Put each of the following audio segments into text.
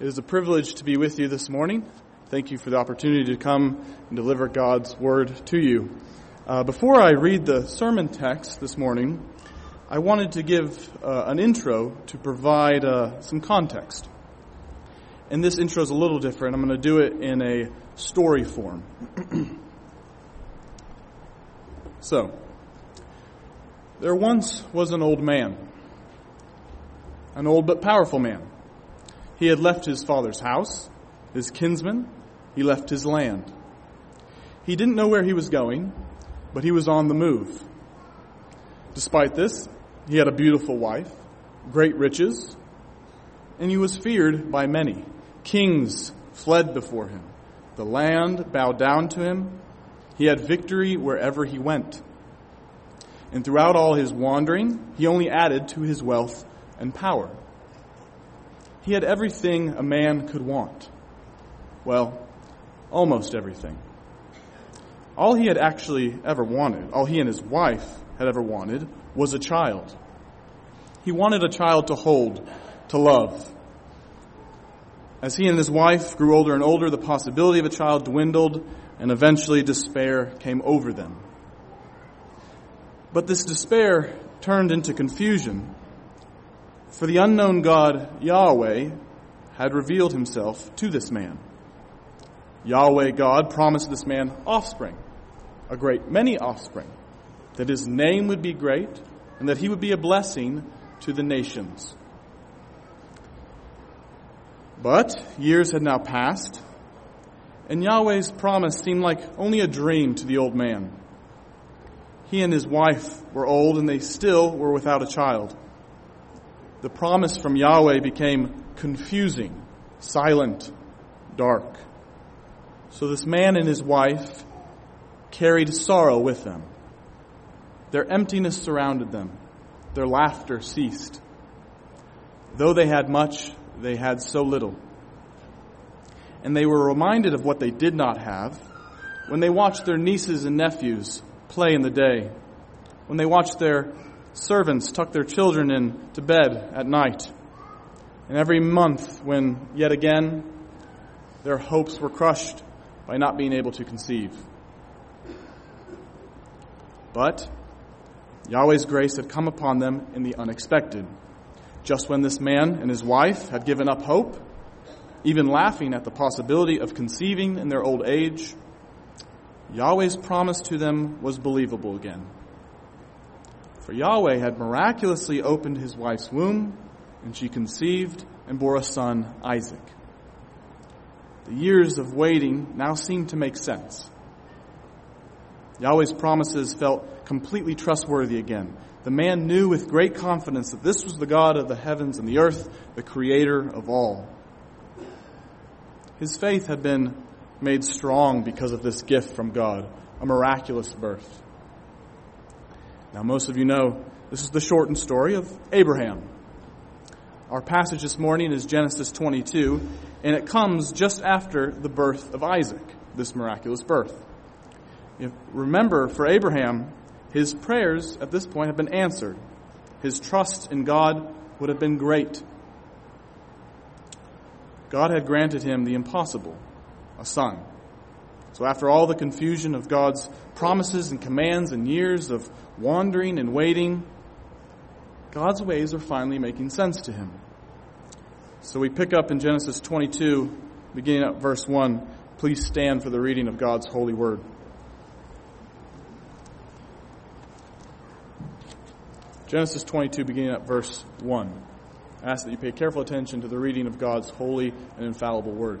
It is a privilege to be with you this morning. Thank you for the opportunity to come and deliver God's word to you. Uh, before I read the sermon text this morning, I wanted to give uh, an intro to provide uh, some context. And this intro is a little different. I'm going to do it in a story form. so, there once was an old man, an old but powerful man. He had left his father's house, his kinsmen, he left his land. He didn't know where he was going, but he was on the move. Despite this, he had a beautiful wife, great riches, and he was feared by many. Kings fled before him. The land bowed down to him. He had victory wherever he went. And throughout all his wandering, he only added to his wealth and power. He had everything a man could want. Well, almost everything. All he had actually ever wanted, all he and his wife had ever wanted, was a child. He wanted a child to hold, to love. As he and his wife grew older and older, the possibility of a child dwindled, and eventually despair came over them. But this despair turned into confusion for the unknown God, Yahweh, had revealed himself to this man. Yahweh God promised this man offspring, a great many offspring, that his name would be great and that he would be a blessing to the nations. But years had now passed, and Yahweh's promise seemed like only a dream to the old man. He and his wife were old, and they still were without a child the promise from Yahweh became confusing, silent, dark. So this man and his wife carried sorrow with them. Their emptiness surrounded them. Their laughter ceased. Though they had much, they had so little. And they were reminded of what they did not have when they watched their nieces and nephews play in the day, when they watched their servants tuck their children in to bed at night. And every month, when yet again their hopes were crushed by not being able to conceive. But Yahweh's grace had come upon them in the unexpected. Just when this man and his wife had given up hope, even laughing at the possibility of conceiving in their old age, Yahweh's promise to them was believable again. For Yahweh had miraculously opened his wife's womb, and she conceived and bore a son, Isaac. The years of waiting now seemed to make sense. Yahweh's promises felt completely trustworthy again. The man knew with great confidence that this was the God of the heavens and the earth, the creator of all. His faith had been made strong because of this gift from God, a miraculous birth. Now, most of you know this is the shortened story of Abraham. Our passage this morning is Genesis 22, and it comes just after the birth of Isaac, this miraculous birth. If, remember, for Abraham, his prayers at this point have been answered. His trust in God would have been great. God had granted him the impossible, a son. So after all the confusion of God's promises and commands and years of wandering and waiting, God's ways are finally making sense to him. So we pick up in Genesis 22, beginning at verse 1. Please stand for the reading of God's holy word. Genesis 22, beginning at verse 1. I ask that you pay careful attention to the reading of God's holy and infallible word.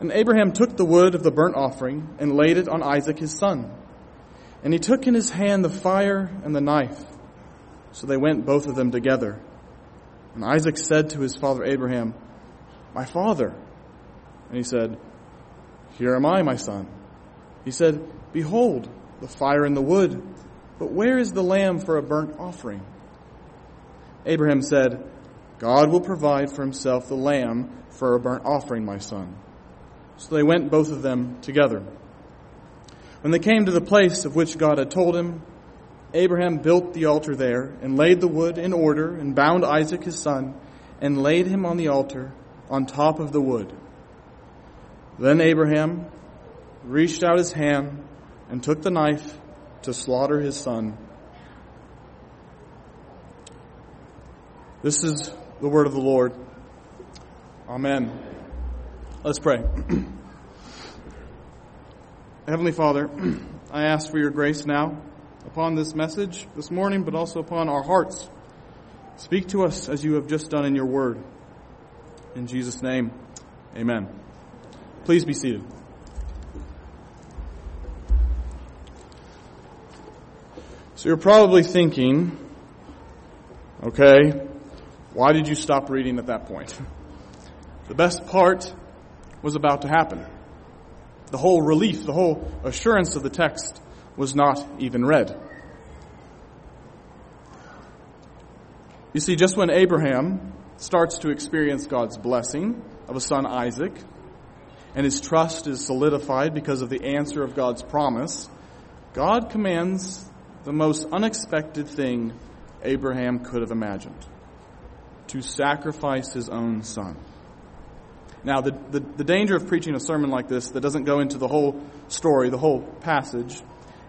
And Abraham took the wood of the burnt offering and laid it on Isaac his son. And he took in his hand the fire and the knife. So they went both of them together. And Isaac said to his father Abraham, My father. And he said, Here am I, my son. He said, Behold, the fire and the wood, but where is the lamb for a burnt offering? Abraham said, God will provide for himself the lamb for a burnt offering, my son. So they went both of them together. When they came to the place of which God had told him, Abraham built the altar there and laid the wood in order and bound Isaac his son and laid him on the altar on top of the wood. Then Abraham reached out his hand and took the knife to slaughter his son. This is the word of the Lord. Amen. Let's pray. Heavenly Father, I ask for your grace now upon this message this morning, but also upon our hearts. Speak to us as you have just done in your word. In Jesus' name, amen. Please be seated. So you're probably thinking, okay, why did you stop reading at that point? The best part was about to happen. The whole relief, the whole assurance of the text was not even read. You see, just when Abraham starts to experience God's blessing of a son Isaac, and his trust is solidified because of the answer of God's promise, God commands the most unexpected thing Abraham could have imagined to sacrifice his own son. Now, the, the, the, danger of preaching a sermon like this that doesn't go into the whole story, the whole passage,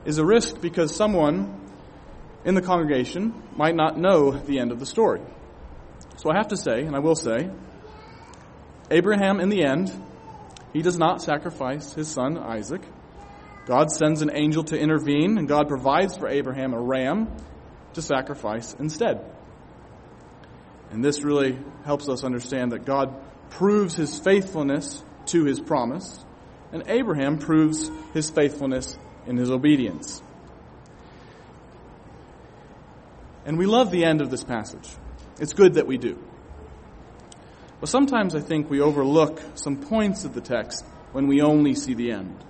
is a risk because someone in the congregation might not know the end of the story. So I have to say, and I will say, Abraham, in the end, he does not sacrifice his son Isaac. God sends an angel to intervene, and God provides for Abraham a ram to sacrifice instead. And this really helps us understand that God proves his faithfulness to his promise, and Abraham proves his faithfulness in his obedience. And we love the end of this passage. It's good that we do. But sometimes I think we overlook some points of the text when we only see the end.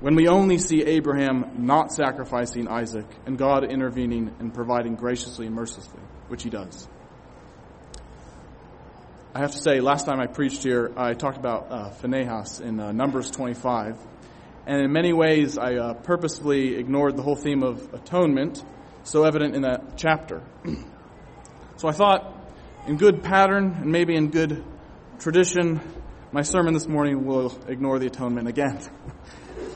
When we only see Abraham not sacrificing Isaac and God intervening and providing graciously and mercilessly, which he does. I have to say, last time I preached here, I talked about uh, Phinehas in uh, Numbers 25. And in many ways, I uh, purposefully ignored the whole theme of atonement, so evident in that chapter. so I thought, in good pattern and maybe in good tradition, my sermon this morning will ignore the atonement again.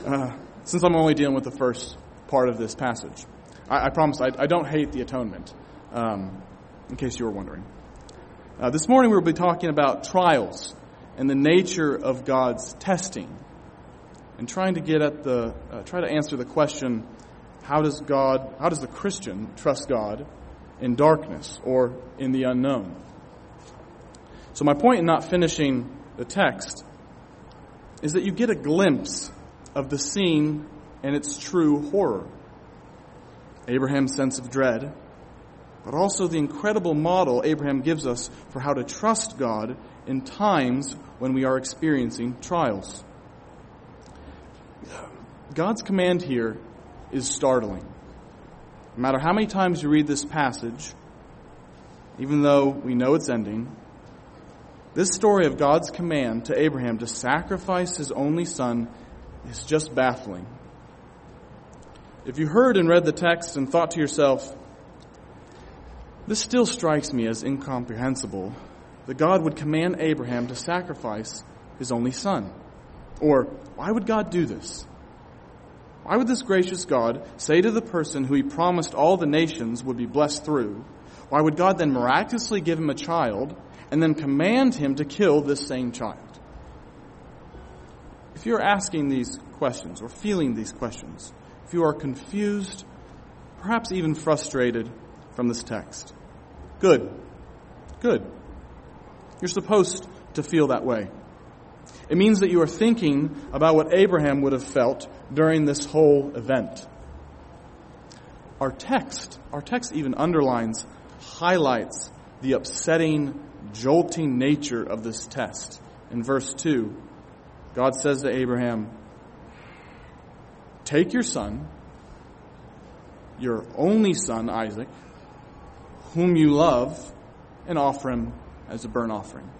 Uh, since I'm only dealing with the first part of this passage. I, I promise I, I, don't hate the atonement, um, in case you were wondering. Uh, this morning we'll be talking about trials and the nature of God's testing and trying to get at the, uh, try to answer the question, how does God, how does the Christian trust God in darkness or in the unknown? So my point in not finishing the text is that you get a glimpse of the scene and its true horror. Abraham's sense of dread, but also the incredible model Abraham gives us for how to trust God in times when we are experiencing trials. God's command here is startling. No matter how many times you read this passage, even though we know its ending, this story of God's command to Abraham to sacrifice his only son is just baffling. If you heard and read the text and thought to yourself, this still strikes me as incomprehensible that God would command Abraham to sacrifice his only son. Or, why would God do this? Why would this gracious God say to the person who he promised all the nations would be blessed through, why would God then miraculously give him a child and then command him to kill this same child? If you're asking these questions or feeling these questions, if you are confused, perhaps even frustrated from this text, good. Good. You're supposed to feel that way. It means that you are thinking about what Abraham would have felt during this whole event. Our text, our text even underlines, highlights the upsetting, jolting nature of this test. In verse 2, God says to Abraham, Take your son, your only son, Isaac, whom you love, and offer him as a burnt offering.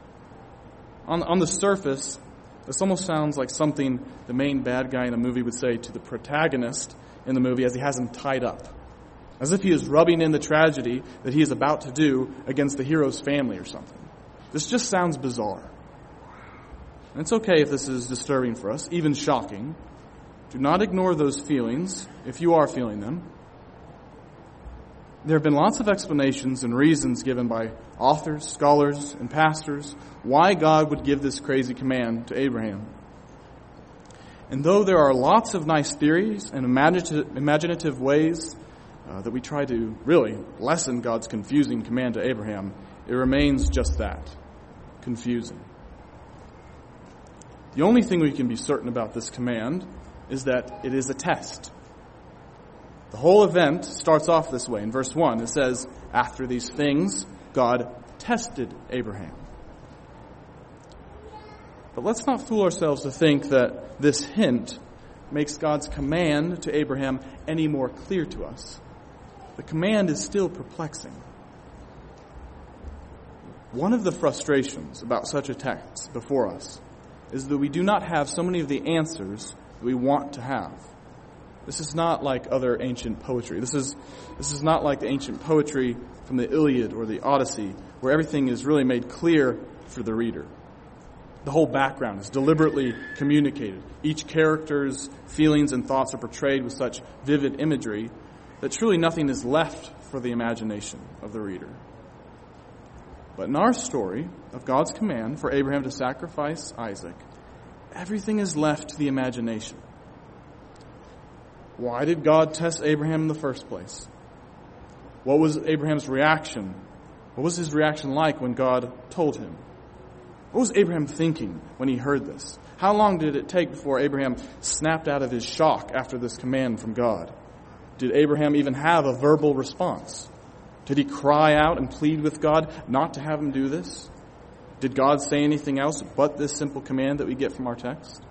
On, on the surface, this almost sounds like something the main bad guy in a movie would say to the protagonist in the movie as he has him tied up. As if he is rubbing in the tragedy that he is about to do against the hero's family or something. This just sounds bizarre. And it's okay if this is disturbing for us, even shocking. Do not ignore those feelings if you are feeling them. There have been lots of explanations and reasons given by authors, scholars, and pastors why God would give this crazy command to Abraham. And though there are lots of nice theories and imaginative ways uh, that we try to really lessen God's confusing command to Abraham, it remains just that confusing. The only thing we can be certain about this command is that it is a test. The whole event starts off this way. In verse 1, it says, After these things, God tested Abraham. But let's not fool ourselves to think that this hint makes God's command to Abraham any more clear to us. The command is still perplexing. One of the frustrations about such a text before us is that we do not have so many of the answers that we want to have. This is not like other ancient poetry. This is, this is not like the ancient poetry from the Iliad or the Odyssey, where everything is really made clear for the reader. The whole background is deliberately communicated. Each character's feelings and thoughts are portrayed with such vivid imagery that truly nothing is left for the imagination of the reader. But in our story of God's command for Abraham to sacrifice Isaac, everything is left to the imagination. Why did God test Abraham in the first place? What was Abraham's reaction? What was his reaction like when God told him? What was Abraham thinking when he heard this? How long did it take before Abraham snapped out of his shock after this command from God? Did Abraham even have a verbal response? Did he cry out and plead with God not to have him do this? Did God say anything else but this simple command that we get from our text?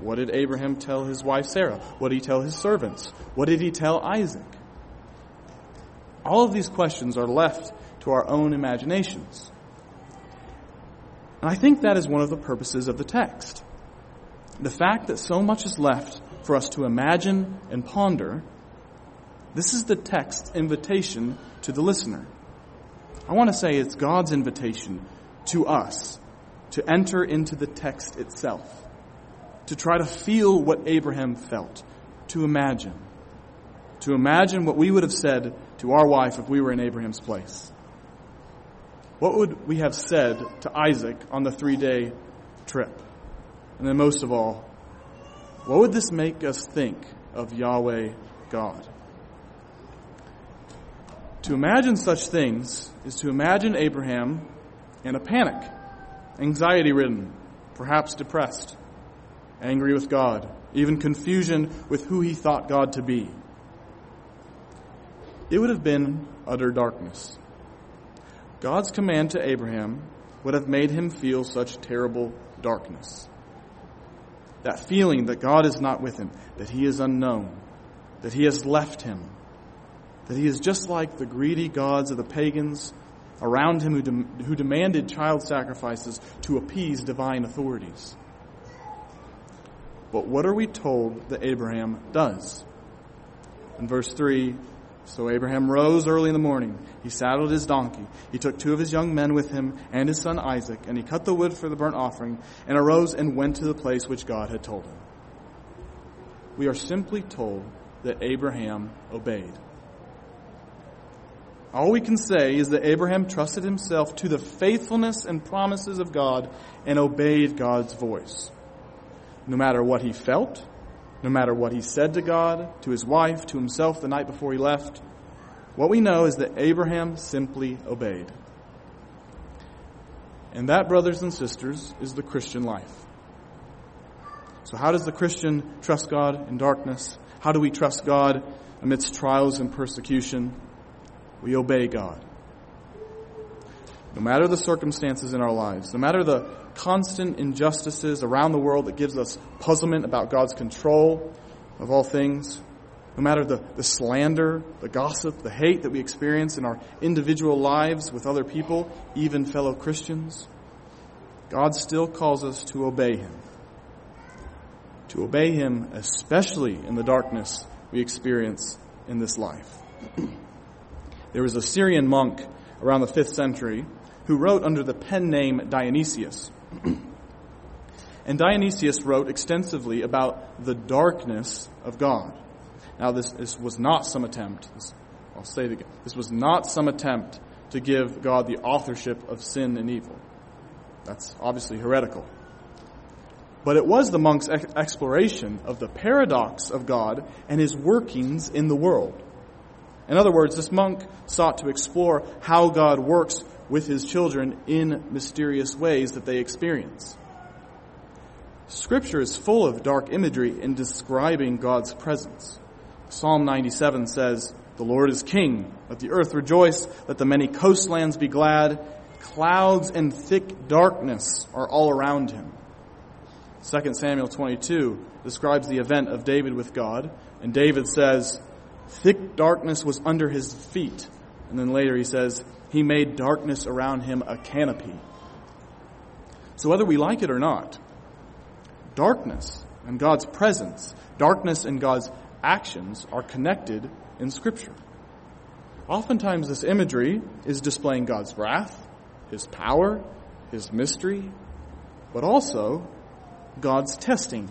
What did Abraham tell his wife Sarah? What did he tell his servants? What did he tell Isaac? All of these questions are left to our own imaginations. And I think that is one of the purposes of the text. The fact that so much is left for us to imagine and ponder, this is the text's invitation to the listener. I want to say it's God's invitation to us to enter into the text itself to try to feel what Abraham felt, to imagine. To imagine what we would have said to our wife if we were in Abraham's place. What would we have said to Isaac on the three day trip? And then, most of all, what would this make us think of Yahweh God? To imagine such things is to imagine Abraham in a panic, anxiety ridden, perhaps depressed angry with God, even confusion with who he thought God to be. It would have been utter darkness. God's command to Abraham would have made him feel such terrible darkness. That feeling that God is not with him, that he is unknown, that he has left him, that he is just like the greedy gods of the pagans around him who, who demanded child sacrifices to appease divine authorities. But what are we told that Abraham does? In verse 3, so Abraham rose early in the morning. He saddled his donkey. He took two of his young men with him and his son Isaac, and he cut the wood for the burnt offering, and arose and went to the place which God had told him. We are simply told that Abraham obeyed. All we can say is that Abraham trusted himself to the faithfulness and promises of God and obeyed God's voice. No matter what he felt, no matter what he said to God, to his wife, to himself the night before he left. What we know is that Abraham simply obeyed. And that, brothers and sisters, is the Christian life. So, how does the Christian trust God in darkness? How do we trust God amidst trials and persecution? We obey God. No matter the circumstances in our lives, no matter the constant injustices around the world that gives us puzzlement about God's control of all things, no matter the, the slander, the gossip, the hate that we experience in our individual lives with other people, even fellow Christians, God still calls us to obey Him. To obey Him, especially in the darkness we experience in this life. there was a Syrian monk around the 5th century who wrote under the pen name Dionysius. and Dionysius wrote extensively about the darkness of God. Now, this, this was not some attempt, this, I'll say it again, this was not some attempt to give God the authorship of sin and evil. That's obviously heretical. But it was the monk's exploration of the paradox of God and his workings in the world. In other words, this monk sought to explore how God works with his children in mysterious ways that they experience. Scripture is full of dark imagery in describing God's presence. Psalm 97 says, The Lord is king. Let the earth rejoice. Let the many coastlands be glad. Clouds and thick darkness are all around him. 2 Samuel 22 describes the event of David with God, and David says, Thick darkness was under his feet. And then later he says, He made darkness around him a canopy. So whether we like it or not, darkness and God's presence, darkness and God's actions are connected in Scripture. Oftentimes, this imagery is displaying God's wrath, His power, His mystery, but also God's testing.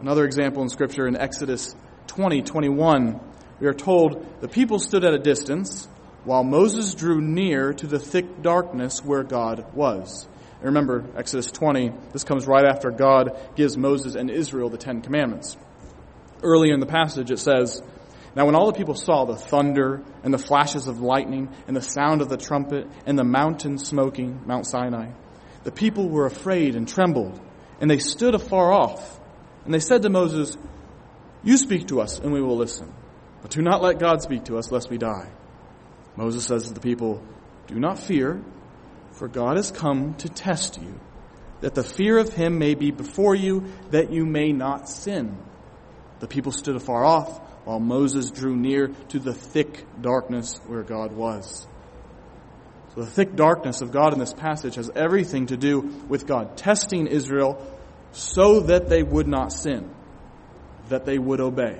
Another example in Scripture in Exodus 20 21, we are told the people stood at a distance while Moses drew near to the thick darkness where God was. And remember, Exodus 20, this comes right after God gives Moses and Israel the Ten Commandments. Earlier in the passage, it says, Now when all the people saw the thunder and the flashes of lightning and the sound of the trumpet and the mountain smoking, Mount Sinai, the people were afraid and trembled, and they stood afar off. And they said to Moses, You speak to us, and we will listen. But do not let God speak to us, lest we die. Moses says to the people, Do not fear, for God has come to test you, that the fear of him may be before you, that you may not sin. The people stood afar off, while Moses drew near to the thick darkness where God was. So the thick darkness of God in this passage has everything to do with God testing Israel so that they would not sin, that they would obey.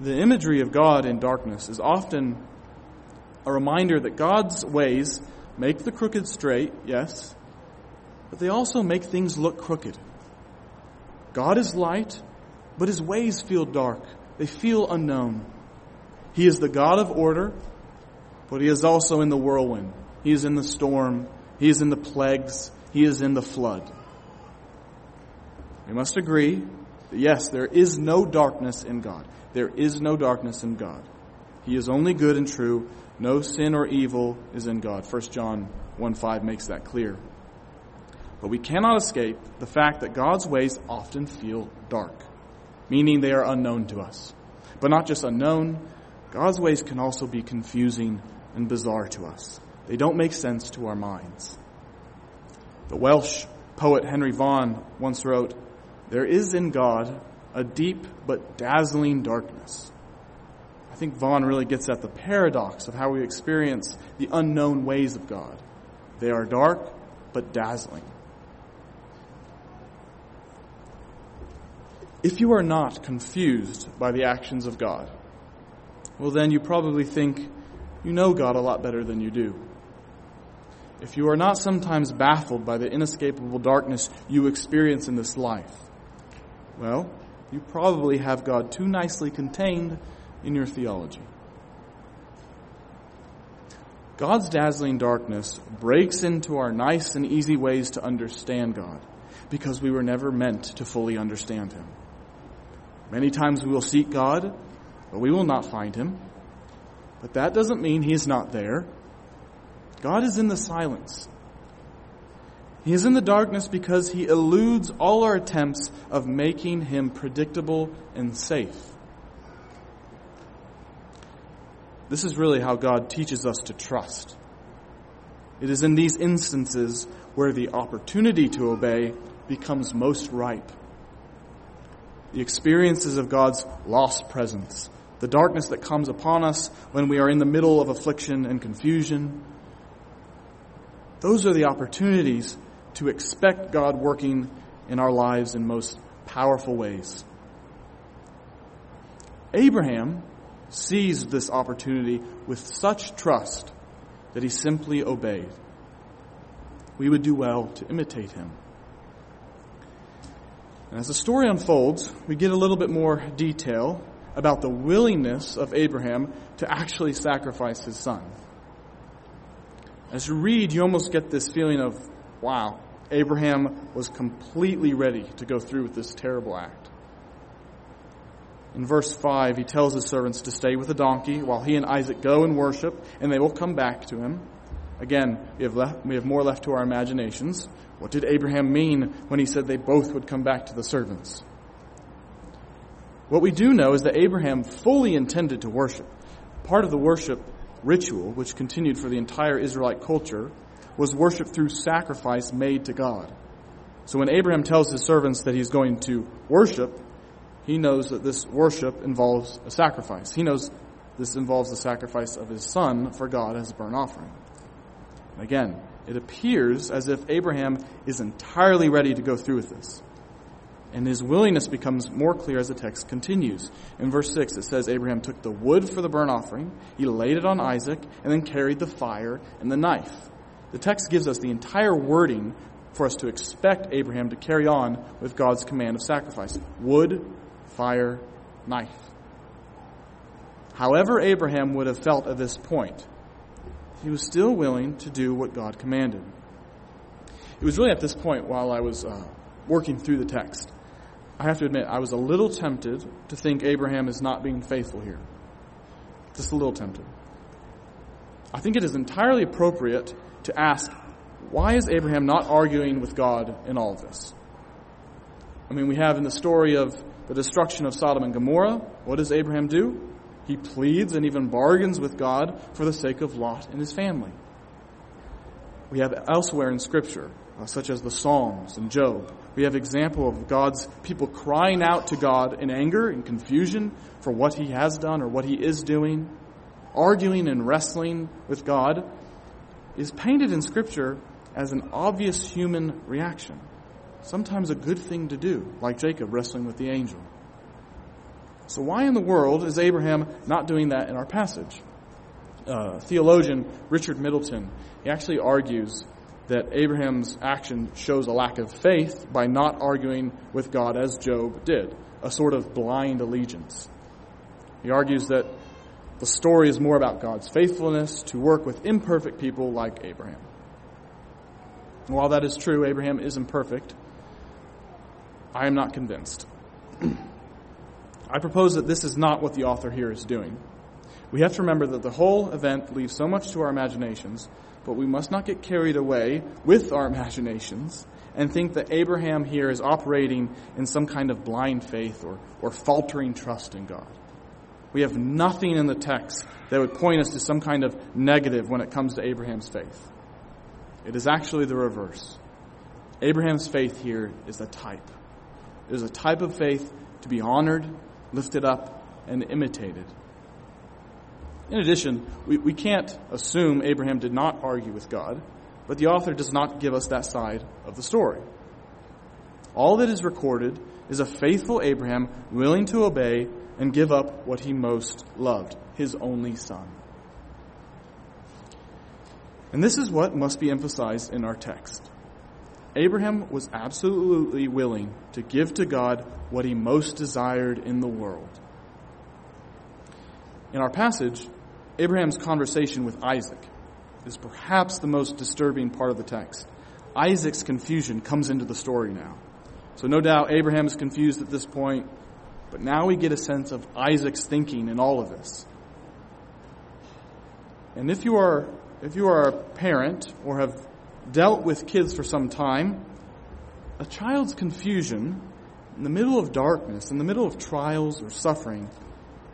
The imagery of God in darkness is often a reminder that God's ways make the crooked straight, yes, but they also make things look crooked. God is light, but his ways feel dark. They feel unknown. He is the God of order, but he is also in the whirlwind. He is in the storm. He is in the plagues. He is in the flood. We must agree that yes, there is no darkness in God. There is no darkness in God. He is only good and true. No sin or evil is in God. 1 John 1 5 makes that clear. But we cannot escape the fact that God's ways often feel dark, meaning they are unknown to us. But not just unknown, God's ways can also be confusing and bizarre to us. They don't make sense to our minds. The Welsh poet Henry Vaughan once wrote, There is in God a deep but dazzling darkness. I think Vaughan really gets at the paradox of how we experience the unknown ways of God. They are dark but dazzling. If you are not confused by the actions of God, well, then you probably think you know God a lot better than you do. If you are not sometimes baffled by the inescapable darkness you experience in this life, well, you probably have God too nicely contained in your theology. God's dazzling darkness breaks into our nice and easy ways to understand God because we were never meant to fully understand Him. Many times we will seek God, but we will not find Him. But that doesn't mean He is not there. God is in the silence. He is in the darkness because He eludes all our attempts of making Him predictable and safe. This is really how God teaches us to trust. It is in these instances where the opportunity to obey becomes most ripe. The experiences of God's lost presence, the darkness that comes upon us when we are in the middle of affliction and confusion, those are the opportunities to expect God working in our lives in most powerful ways. Abraham seized this opportunity with such trust that he simply obeyed. We would do well to imitate him. And as the story unfolds, we get a little bit more detail about the willingness of Abraham to actually sacrifice his son. As you read, you almost get this feeling of, wow, Abraham was completely ready to go through with this terrible act. In verse 5, he tells his servants to stay with the donkey while he and Isaac go and worship, and they will come back to him. Again, we have, left, we have more left to our imaginations. What did Abraham mean when he said they both would come back to the servants? What we do know is that Abraham fully intended to worship. Part of the worship ritual, which continued for the entire Israelite culture, was worship through sacrifice made to God. So when Abraham tells his servants that he's going to worship, he knows that this worship involves a sacrifice. He knows this involves the sacrifice of his son for God as a burnt offering. Again, it appears as if Abraham is entirely ready to go through with this. And his willingness becomes more clear as the text continues. In verse 6, it says Abraham took the wood for the burnt offering, he laid it on Isaac, and then carried the fire and the knife. The text gives us the entire wording for us to expect Abraham to carry on with God's command of sacrifice wood, fire, knife. However, Abraham would have felt at this point, he was still willing to do what God commanded. It was really at this point while I was uh, working through the text. I have to admit, I was a little tempted to think Abraham is not being faithful here. Just a little tempted. I think it is entirely appropriate to ask, why is Abraham not arguing with God in all of this? I mean, we have in the story of the destruction of Sodom and Gomorrah, what does Abraham do? He pleads and even bargains with God for the sake of Lot and his family. We have elsewhere in Scripture, uh, such as the Psalms and Job, we have example of God's people crying out to God in anger and confusion for what he has done or what he is doing, arguing and wrestling with God, is painted in Scripture as an obvious human reaction sometimes a good thing to do, like Jacob wrestling with the angel. So, why in the world is Abraham not doing that in our passage? Uh, theologian Richard Middleton, he actually argues that Abraham's action shows a lack of faith by not arguing with God as Job did, a sort of blind allegiance. He argues that the story is more about God's faithfulness to work with imperfect people like Abraham. And while that is true, Abraham is imperfect. I am not convinced. I propose that this is not what the author here is doing. We have to remember that the whole event leaves so much to our imaginations, but we must not get carried away with our imaginations and think that Abraham here is operating in some kind of blind faith or, or faltering trust in God. We have nothing in the text that would point us to some kind of negative when it comes to Abraham's faith. It is actually the reverse. Abraham's faith here is a type. It is a type of faith to be honored, lifted up, and imitated. In addition, we, we can't assume Abraham did not argue with God, but the author does not give us that side of the story. All that is recorded is a faithful Abraham willing to obey and give up what he most loved, his only son. And this is what must be emphasized in our text. Abraham was absolutely willing to give to God what he most desired in the world. In our passage, Abraham's conversation with Isaac is perhaps the most disturbing part of the text. Isaac's confusion comes into the story now. So, no doubt, Abraham is confused at this point, but now we get a sense of Isaac's thinking in all of this. And if you are, if you are a parent or have dealt with kids for some time, a child's confusion in the middle of darkness, in the middle of trials or suffering,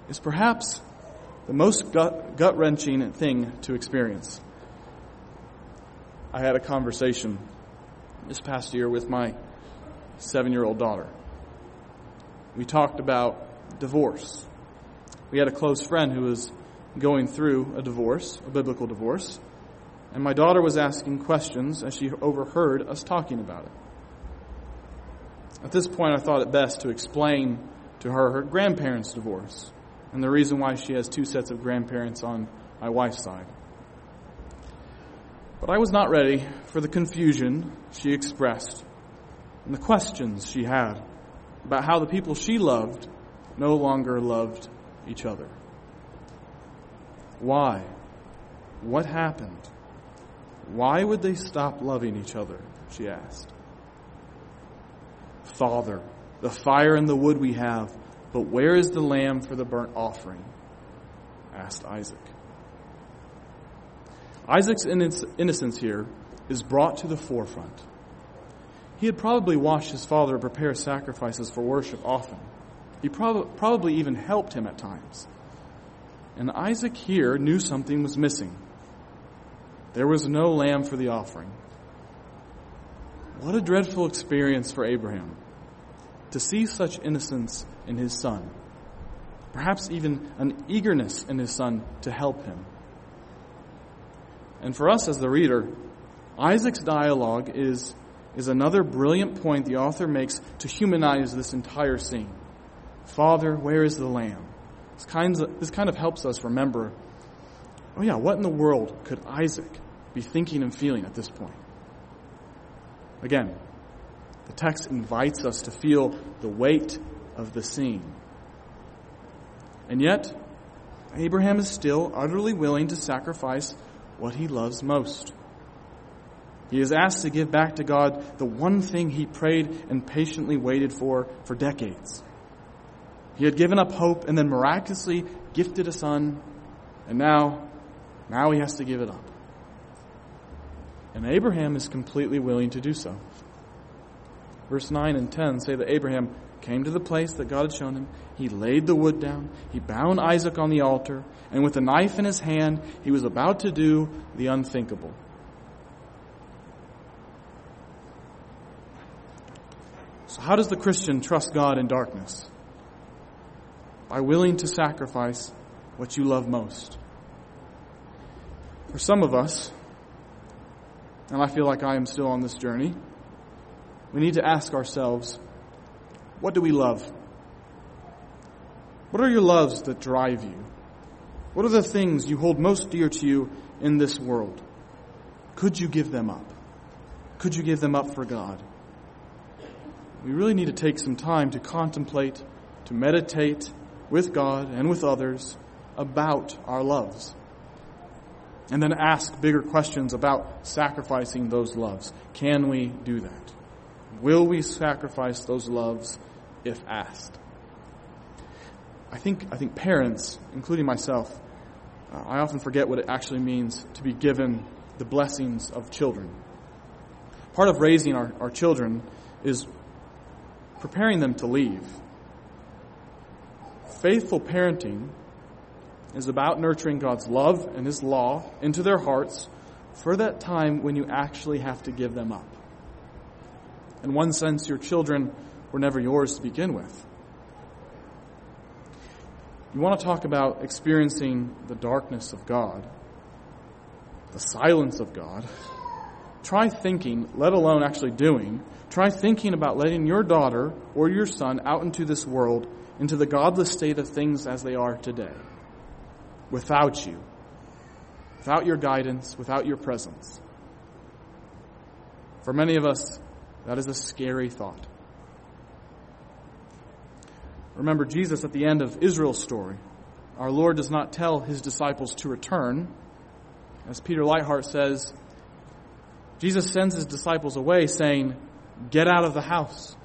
is perhaps the most gut wrenching thing to experience. I had a conversation this past year with my seven year old daughter. We talked about divorce. We had a close friend who was going through a divorce, a biblical divorce, and my daughter was asking questions as she overheard us talking about it. At this point, I thought it best to explain to her her grandparents' divorce and the reason why she has two sets of grandparents on my wife's side. But I was not ready for the confusion she expressed and the questions she had about how the people she loved no longer loved each other. Why? What happened? Why would they stop loving each other? She asked. Father, the fire and the wood we have, but where is the lamb for the burnt offering? asked Isaac. Isaac's innocence here is brought to the forefront. He had probably watched his father prepare sacrifices for worship often. He prob- probably even helped him at times. And Isaac here knew something was missing. There was no lamb for the offering. What a dreadful experience for Abraham to see such innocence in his son. Perhaps even an eagerness in his son to help him. And for us as the reader, Isaac's dialogue is, is another brilliant point the author makes to humanize this entire scene. Father, where is the lamb? This kind, of, this kind of helps us remember oh, yeah, what in the world could Isaac be thinking and feeling at this point? Again, the text invites us to feel the weight of the scene. And yet, Abraham is still utterly willing to sacrifice what he loves most. He is asked to give back to God the one thing he prayed and patiently waited for for decades. He had given up hope and then miraculously gifted a son, and now, now he has to give it up. And Abraham is completely willing to do so. Verse 9 and 10 say that Abraham came to the place that God had shown him. He laid the wood down. He bound Isaac on the altar. And with a knife in his hand, he was about to do the unthinkable. So, how does the Christian trust God in darkness? By willing to sacrifice what you love most. For some of us, and I feel like I am still on this journey, we need to ask ourselves what do we love? What are your loves that drive you? What are the things you hold most dear to you in this world? Could you give them up? Could you give them up for God? We really need to take some time to contemplate, to meditate with God and with others about our loves. And then ask bigger questions about sacrificing those loves. Can we do that? Will we sacrifice those loves if asked? I think, I think parents, including myself, uh, I often forget what it actually means to be given the blessings of children. Part of raising our, our children is preparing them to leave. Faithful parenting is about nurturing God's love and His law into their hearts for that time when you actually have to give them up. In one sense, your children were never yours to begin with. You want to talk about experiencing the darkness of God, the silence of God. Try thinking, let alone actually doing, try thinking about letting your daughter or your son out into this world, into the godless state of things as they are today, without you, without your guidance, without your presence. For many of us, that is a scary thought. Remember, Jesus at the end of Israel's story, our Lord does not tell his disciples to return. As Peter Leithart says, Jesus sends his disciples away saying, Get out of the house.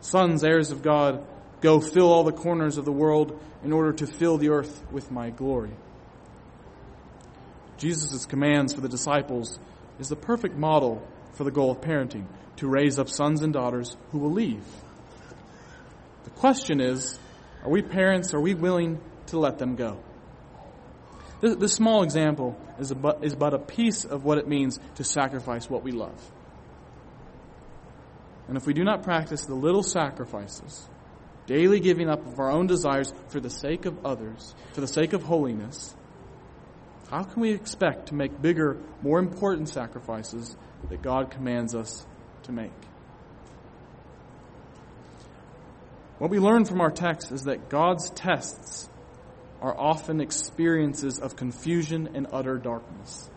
Sons, heirs of God, go fill all the corners of the world in order to fill the earth with my glory. Jesus' commands for the disciples is the perfect model for the goal of parenting to raise up sons and daughters who will leave. The question is are we parents, are we willing to let them go? This, this small example is, a, is but a piece of what it means to sacrifice what we love. And if we do not practice the little sacrifices, daily giving up of our own desires for the sake of others, for the sake of holiness, how can we expect to make bigger, more important sacrifices that God commands us to make? What we learn from our text is that God's tests are often experiences of confusion and utter darkness.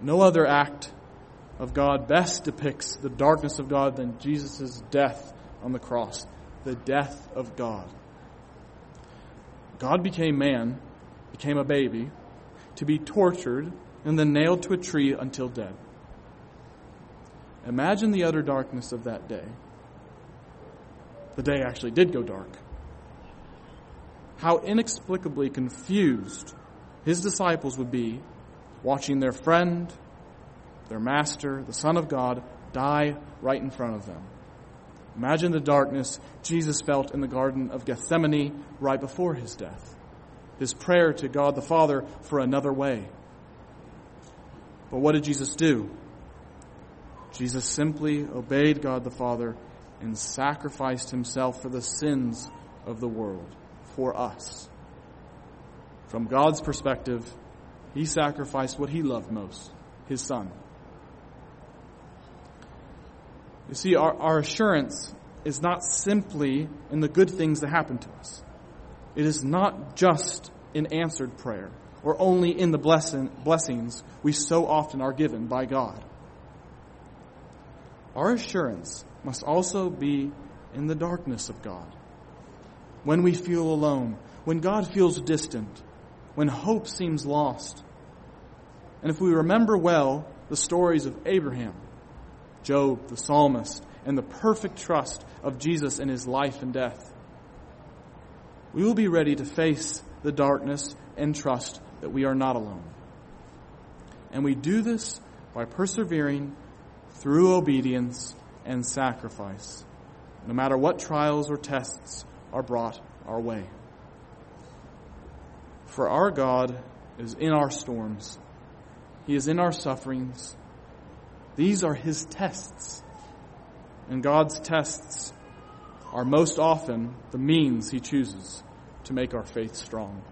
No other act of God best depicts the darkness of God than Jesus' death on the cross, the death of God. God became man, became a baby, to be tortured and then nailed to a tree until dead. Imagine the utter darkness of that day. The day actually did go dark how inexplicably confused his disciples would be watching their friend, their master, the Son of God, die right in front of them. Imagine the darkness Jesus felt in the Garden of Gethsemane right before his death. His prayer to God the Father for another way. But what did Jesus do? Jesus simply obeyed God the Father and sacrificed himself for the sins of the world for us. From God's perspective, He sacrificed what He loved most His Son. You see, our, our assurance is not simply in the good things that happen to us. It is not just in answered prayer or only in the blessing, blessings we so often are given by God. Our assurance must also be in the darkness of God when we feel alone, when God feels distant, when hope seems lost. And if we remember well the stories of Abraham, Job, the psalmist, and the perfect trust of Jesus in his life and death, we will be ready to face the darkness and trust that we are not alone. And we do this by persevering through obedience and sacrifice, no matter what trials or tests are brought our way. For our God is in our storms, He is in our sufferings. These are His tests. And God's tests are most often the means He chooses to make our faith strong.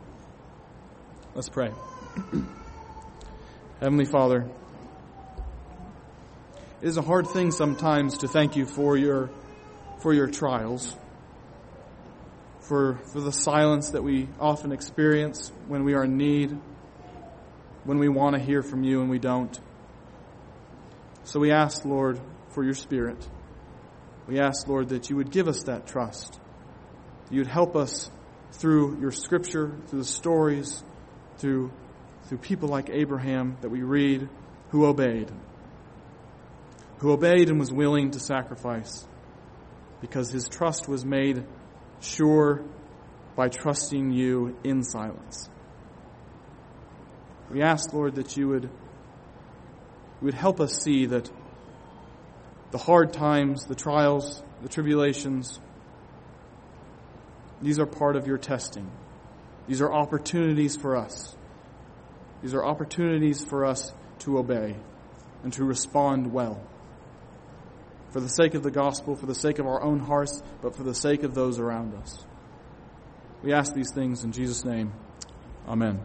Let's pray. Heavenly Father, it is a hard thing sometimes to thank you for your, for your trials for, for the silence that we often experience when we are in need, when we want to hear from you and we don't. So we ask, Lord, for your Spirit. We ask, Lord, that you would give us that trust. You'd help us through your scripture, through the stories, through, through people like Abraham that we read who obeyed, who obeyed and was willing to sacrifice because his trust was made sure by trusting you in silence. We ask, Lord, that you would, would help us see that the hard times, the trials, the tribulations, these are part of your testing. These are opportunities for us. These are opportunities for us to obey and to respond well for the sake of the gospel, for the sake of our own hearts, but for the sake of those around us. We ask these things in Jesus' name. Amen.